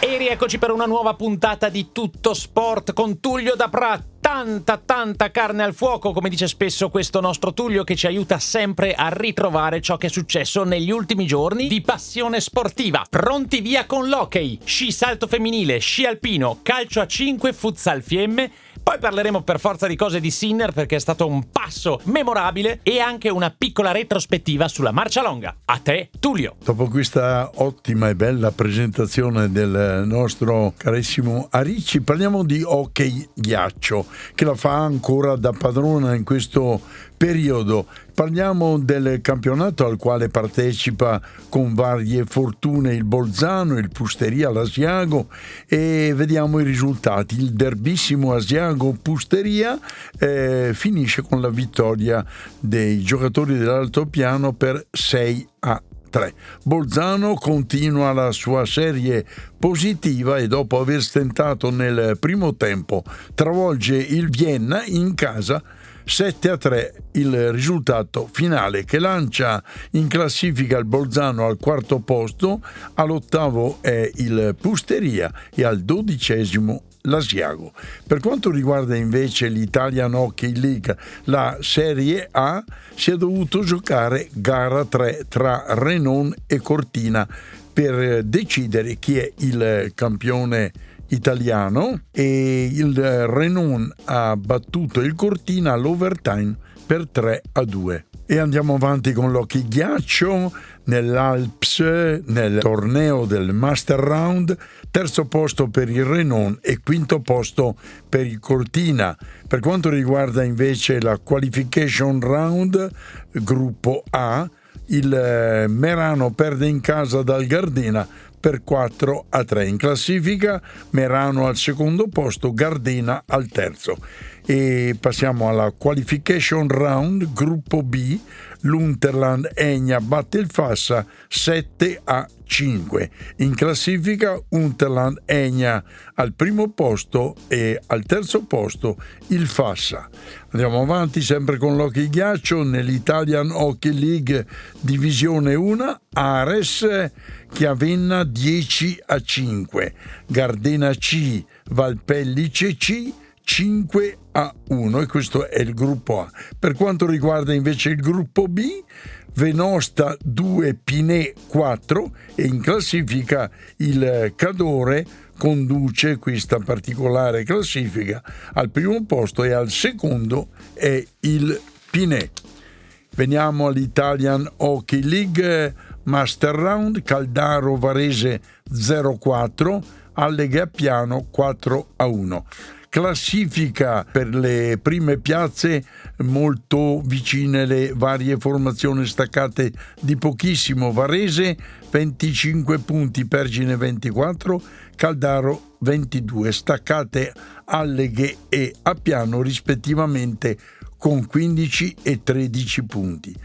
E rieccoci per una nuova puntata di Tutto Sport con Tullio Dapra. Tanta, tanta carne al fuoco, come dice spesso questo nostro Tullio, che ci aiuta sempre a ritrovare ciò che è successo negli ultimi giorni di passione sportiva. Pronti via con l'hockey, sci salto femminile, sci alpino, calcio a 5, futsal fiemme. Poi parleremo per forza di cose di Sinner perché è stato un passo memorabile e anche una piccola retrospettiva sulla marcia longa. A te, Tullio. Dopo questa ottima e bella presentazione del nostro carissimo Arici, parliamo di hockey ghiaccio, che la fa ancora da padrona in questo periodo. Parliamo del campionato al quale partecipa con varie fortune il Bolzano, il Pusteria, l'Asiago e vediamo i risultati. Il derbissimo Asiago-Pusteria eh, finisce con la vittoria dei giocatori dell'altopiano per 6 a 3. Bolzano continua la sua serie positiva e dopo aver stentato nel primo tempo travolge il Vienna in casa 7 a 3 il risultato finale che lancia in classifica il Bolzano al quarto posto, all'ottavo è il Pusteria e al dodicesimo l'Asiago. Per quanto riguarda invece l'Italian Hockey League, la Serie A si è dovuto giocare gara 3 tra Renon e Cortina per decidere chi è il campione italiano e il Renon ha battuto il Cortina all'overtime per 3 a 2. E andiamo avanti con l'Hockey Ghiaccio nell'Alps nel torneo del Master Round, terzo posto per il Renon e quinto posto per il Cortina. Per quanto riguarda invece la Qualification Round, gruppo A, il Merano perde in casa dal Gardena per 4 a 3. In classifica Merano al secondo posto, Gardena al terzo. E passiamo alla qualification round, gruppo B, l'Unterland Egna batte il Fassa 7 a 5. In classifica Unterland Egna al primo posto e al terzo posto il Fassa. Andiamo avanti sempre con l'Hockey Ghiaccio nell'Italian Hockey League Divisione 1 Ares Chiavenna 10 a 5, Gardena C, Valpellice C 5 a 1 e questo è il gruppo A. Per quanto riguarda invece il gruppo B, Venosta 2, Pinè 4 e in classifica il Cadore conduce questa particolare classifica al primo posto e al secondo è il Pinè. Veniamo all'Italian Hockey League Master Round, Caldaro Varese 0-4, Alleghe Appiano 4-1 classifica per le prime piazze molto vicine le varie formazioni staccate di pochissimo. Varese 25 punti Pergine 24 Caldaro 22 staccate Alleghe e Appiano rispettivamente con 15 e 13 punti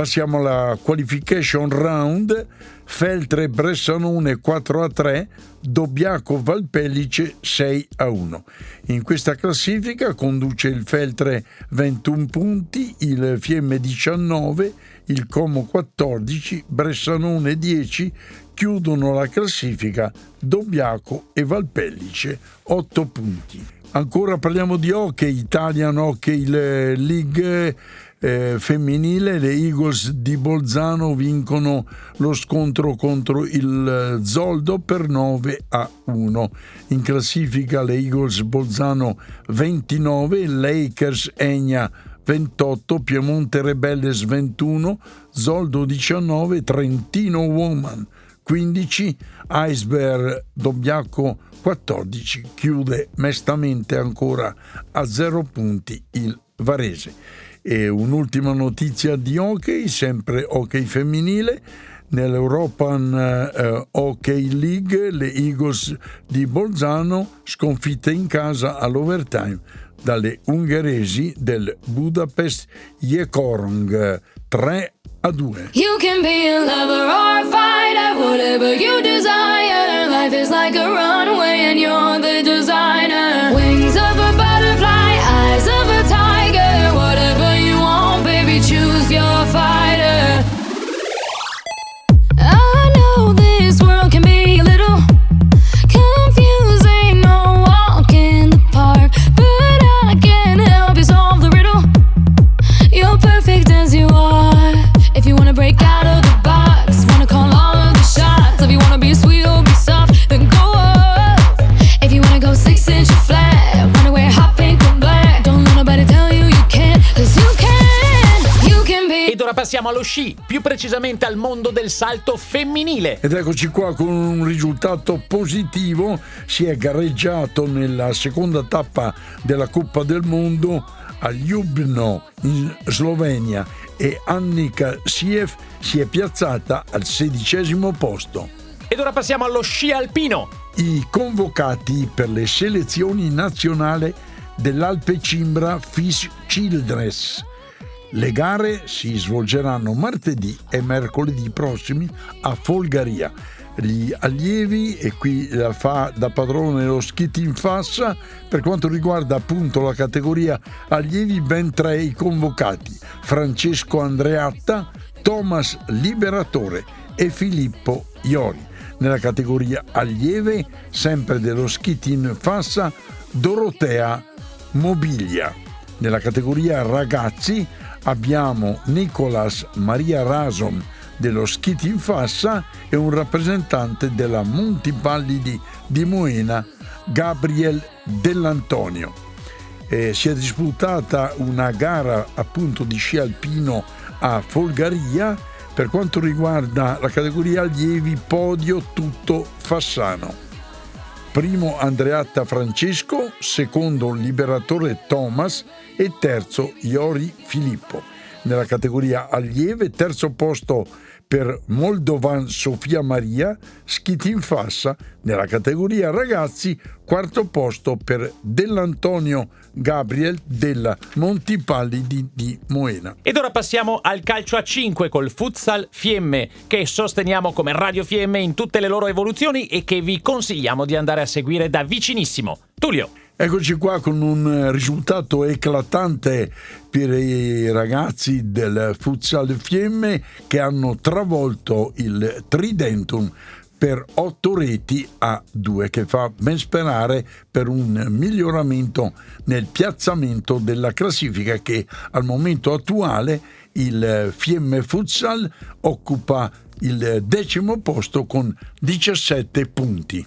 Passiamo alla qualification round. Feltre Bressanone 4 a 3, Dobbiaco Valpellice 6 a 1. In questa classifica conduce il Feltre 21 punti, il Fiemme 19, il Como 14, Bressanone 10, chiudono la classifica Dobbiaco e Valpellice 8 punti. Ancora parliamo di hockey, Italian Hockey League eh, femminile, le Eagles di Bolzano vincono lo scontro contro il Zoldo per 9 a 1. In classifica le Eagles Bolzano 29, Lakers Egna 28, Piemonte Rebelles 21, Zoldo 19, Trentino Woman 15, Iceberg Dobbiaco 14, chiude mestamente ancora a 0 punti il Varese. E un'ultima notizia di hockey, sempre hockey femminile. Nell'European uh, Hockey League le Eagles di Bolzano sconfitte in casa all'overtime dalle ungheresi del Budapest Jekorong 3 a 2. You can be a lover or a fighter, whatever you desire. Life is like a runway and you're the passiamo allo sci, più precisamente al mondo del salto femminile. Ed eccoci qua con un risultato positivo, si è gareggiato nella seconda tappa della Coppa del Mondo a Ljubno in Slovenia e Annika Siev si è piazzata al sedicesimo posto. Ed ora passiamo allo sci alpino. I convocati per le selezioni nazionali dell'Alpe Cimbra Fish Childress. Le gare si svolgeranno martedì e mercoledì prossimi a Folgaria. Gli allievi, e qui fa da padrone lo Skit in Fassa, per quanto riguarda appunto la categoria allievi, ben tre i convocati: Francesco Andreatta, Thomas Liberatore e Filippo Iori. Nella categoria allieve, sempre dello Skit in Fassa, Dorotea Mobilia. Nella categoria ragazzi abbiamo Nicolas Maria Rason dello Skit in Fassa e un rappresentante della Montipallidi di Moena, Gabriel Dell'Antonio. Eh, si è disputata una gara appunto di sci alpino a Folgaria per quanto riguarda la categoria allievi podio tutto Fassano. Primo Andreatta Francesco, secondo Liberatore Thomas e terzo Iori Filippo. Nella categoria allieve, terzo posto per Moldovan Sofia Maria, Schitin Fassa. Nella categoria ragazzi, quarto posto per Dell'Antonio Gabriel della Montipallidi di Moena. Ed ora passiamo al calcio a 5 col futsal Fiemme, che sosteniamo come Radio Fiemme in tutte le loro evoluzioni e che vi consigliamo di andare a seguire da vicinissimo. Tullio. Eccoci qua con un risultato eclatante per i ragazzi del futsal Fiemme che hanno travolto il Tridentum per otto reti a due, che fa ben sperare per un miglioramento nel piazzamento della classifica che al momento attuale il Fiemme Futsal occupa il decimo posto con 17 punti.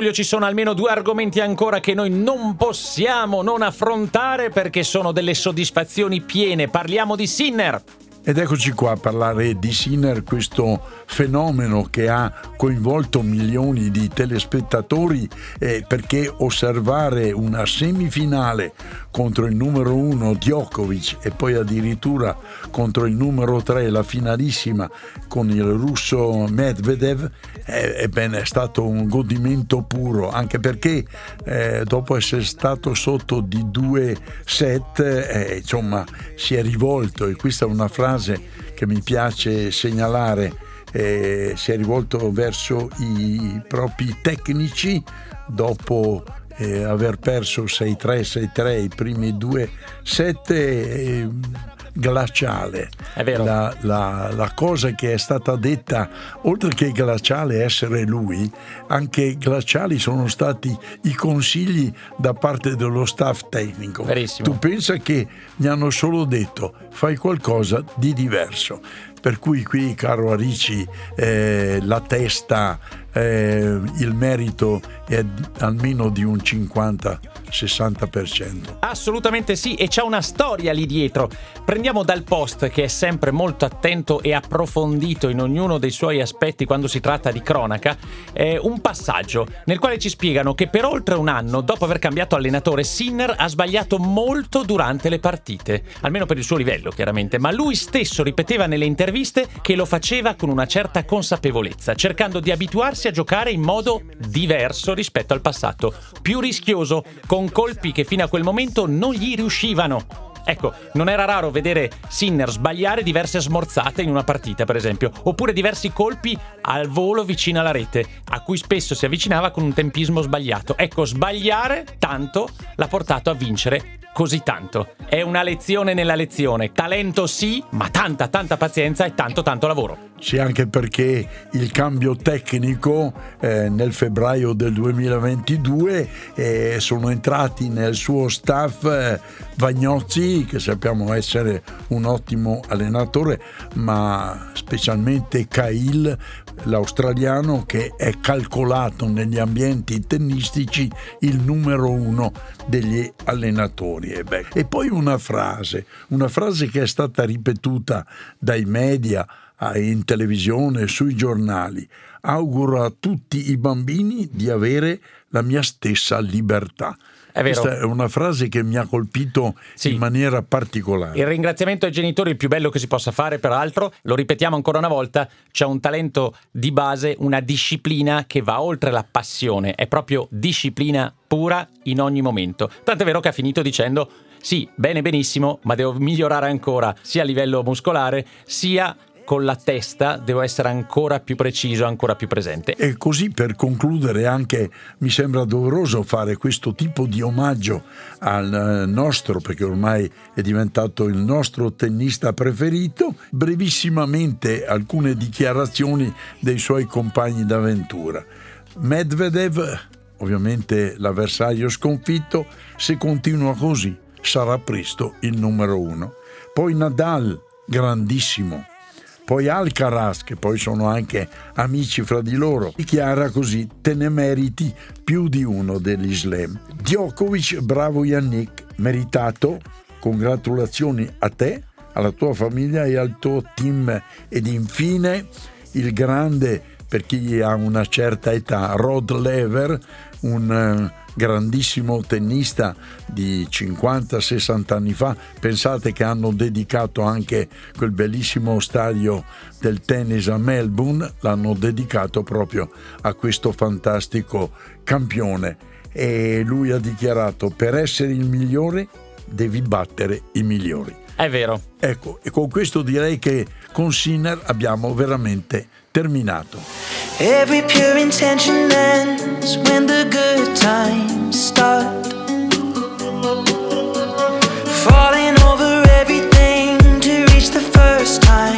Tullio, ci sono almeno due argomenti ancora che noi non possiamo non affrontare perché sono delle soddisfazioni piene. Parliamo di Sinner. Ed eccoci qua a parlare di Sinner, questo fenomeno che ha coinvolto milioni di telespettatori eh, perché osservare una semifinale contro il numero uno Djokovic e poi addirittura contro il numero tre la finalissima con il russo Medvedev eh, ebbene, è stato un godimento puro anche perché eh, dopo essere stato sotto di due set eh, insomma si è rivolto e questa è una frase che mi piace segnalare eh, si è rivolto verso i propri tecnici dopo eh, aver perso 6-3, 6-3 i primi due set è glaciale. È vero. La, la- la cosa che è stata detta, oltre che glaciale essere lui, anche glaciali sono stati i consigli da parte dello staff tecnico. Verissimo. Tu pensa che gli hanno solo detto fai qualcosa di diverso. Per cui qui, caro Arici, eh, la testa, eh, il merito è almeno di un 50-60%. Assolutamente sì, e c'è una storia lì dietro. Prendiamo dal post che è sempre molto attento e approfondito in ognuno dei suoi aspetti quando si tratta di cronaca, eh, un passaggio nel quale ci spiegano che per oltre un anno, dopo aver cambiato allenatore, Sinner ha sbagliato molto durante le partite, almeno per il suo livello chiaramente, ma lui stesso ripeteva nelle interviste che lo faceva con una certa consapevolezza, cercando di abituarsi a giocare in modo diverso rispetto al passato, più rischioso, con colpi che fino a quel momento non gli riuscivano. Ecco, non era raro vedere Sinner sbagliare diverse smorzate in una partita, per esempio, oppure diversi colpi al volo vicino alla rete, a cui spesso si avvicinava con un tempismo sbagliato. Ecco, sbagliare tanto l'ha portato a vincere così tanto. È una lezione nella lezione. Talento sì, ma tanta, tanta pazienza e tanto, tanto lavoro. Sì, anche perché il cambio tecnico eh, nel febbraio del 2022 eh, sono entrati nel suo staff eh, Vagnozzi, che sappiamo essere un ottimo allenatore, ma specialmente Cahill, l'australiano, che è calcolato negli ambienti tennistici il numero uno degli allenatori. E, beh, e poi una frase, una frase che è stata ripetuta dai media ah, in televisione, sui giornali. Auguro a tutti i bambini di avere la mia stessa libertà. È vero. Questa è una frase che mi ha colpito Sì. in maniera particolare. Il ringraziamento ai genitori è il più bello che si possa fare, peraltro, lo ripetiamo ancora una volta, c'è un talento di base, una disciplina che va oltre la passione, è proprio disciplina pura in ogni momento. Tant'è vero che ha finito dicendo sì, bene benissimo, ma devo migliorare ancora sia a livello muscolare sia con la testa, devo essere ancora più preciso, ancora più presente. E così per concludere anche mi sembra doveroso fare questo tipo di omaggio al eh, nostro, perché ormai è diventato il nostro tennista preferito, brevissimamente alcune dichiarazioni dei suoi compagni d'avventura. Medvedev, ovviamente l'avversario sconfitto, se continua così sarà presto il numero uno. Poi Nadal, grandissimo, poi Alcaraz, che poi sono anche amici fra di loro, dichiara così: te ne meriti più di uno degli slam. Djokovic, bravo Yannick, meritato, congratulazioni a te, alla tua famiglia e al tuo team. Ed infine il grande, per chi ha una certa età, Rod Lever, un eh, grandissimo tennista di 50-60 anni fa. Pensate che hanno dedicato anche quel bellissimo stadio del tennis a Melbourne, l'hanno dedicato proprio a questo fantastico campione. E lui ha dichiarato: per essere il migliore devi battere i migliori. È vero. Ecco, e con questo direi che con Sinner abbiamo veramente terminato. Every pure intention ends when the good times start. Falling over everything to reach the first time.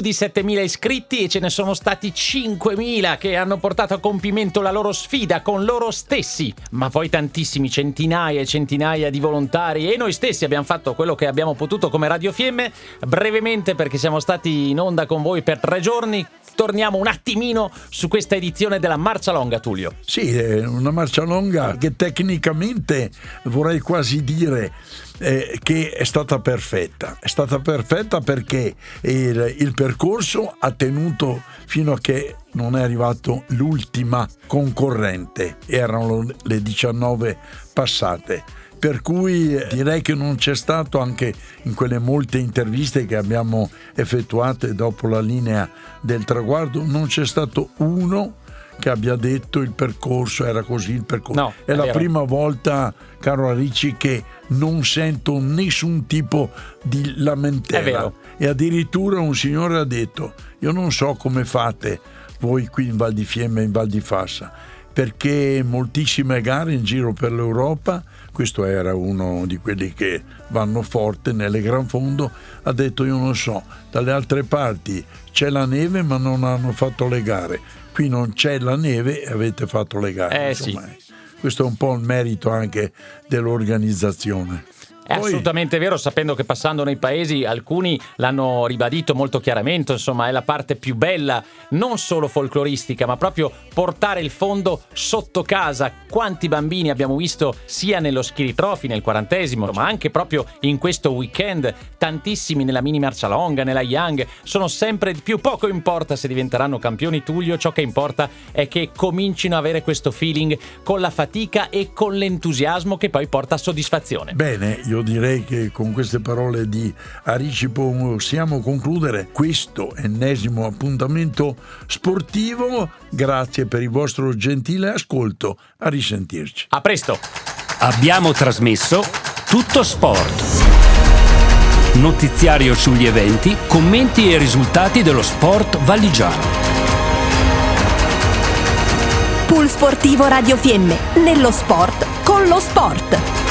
Più di 7.000 iscritti e ce ne sono stati 5.000 che hanno portato a compimento la loro sfida con loro stessi, ma poi tantissimi, centinaia e centinaia di volontari e noi stessi abbiamo fatto quello che abbiamo potuto come Radio Fiemme, brevemente perché siamo stati in onda con voi per tre giorni. Torniamo un attimino su questa edizione della Marcia Longa, Tullio. Sì, è una marcia longa che tecnicamente vorrei quasi dire eh, che è stata perfetta. È stata perfetta perché il, il percorso ha tenuto fino a che non è arrivato l'ultima concorrente. Erano le 19 passate. Per cui eh, direi che non c'è stato anche in quelle molte interviste che abbiamo effettuate dopo la linea del traguardo, non c'è stato uno che abbia detto il percorso era così, il percorso. No, è è la vero. prima volta, caro Arici, che non sento nessun tipo di lamentela. E addirittura un signore ha detto: Io non so come fate voi qui in Val di Fiemme e in Val di Fassa, perché moltissime gare in giro per l'Europa, questo era uno di quelli che vanno forte nelle gran fondo, ha detto io non so, dalle altre parti c'è la neve ma non hanno fatto le gare, qui non c'è la neve e avete fatto le gare. Eh, insomma, Questo è un po' il merito anche dell'organizzazione. È Poi- assolutamente vero, sapendo che passando nei paesi alcuni l'hanno ribadito molto chiaramente, insomma è la parte più bella, non solo folcloristica, ma proprio portare il fondo sotto casa. Quanti bambini abbiamo visto sia nello Skiri Trophy, nel quarantesimo, ma anche proprio in questo weekend, tantissimi nella mini marcia longa, nella Young, sono sempre di più, poco importa se diventeranno campioni Tullio, ciò che importa è che comincino a avere questo feeling con la fatica e con l'entusiasmo che poi porta a soddisfazione. Bene, io direi che con queste parole di Arici possiamo concludere questo ennesimo appuntamento sportivo. Grazie per il vostro gentile ascolto. A risentirci. A presto! Abbiamo trasmesso Tutto Sport. Notiziario sugli eventi, commenti e risultati dello sport valigiano. Pool Sportivo Radio Fiemme, nello sport con lo sport.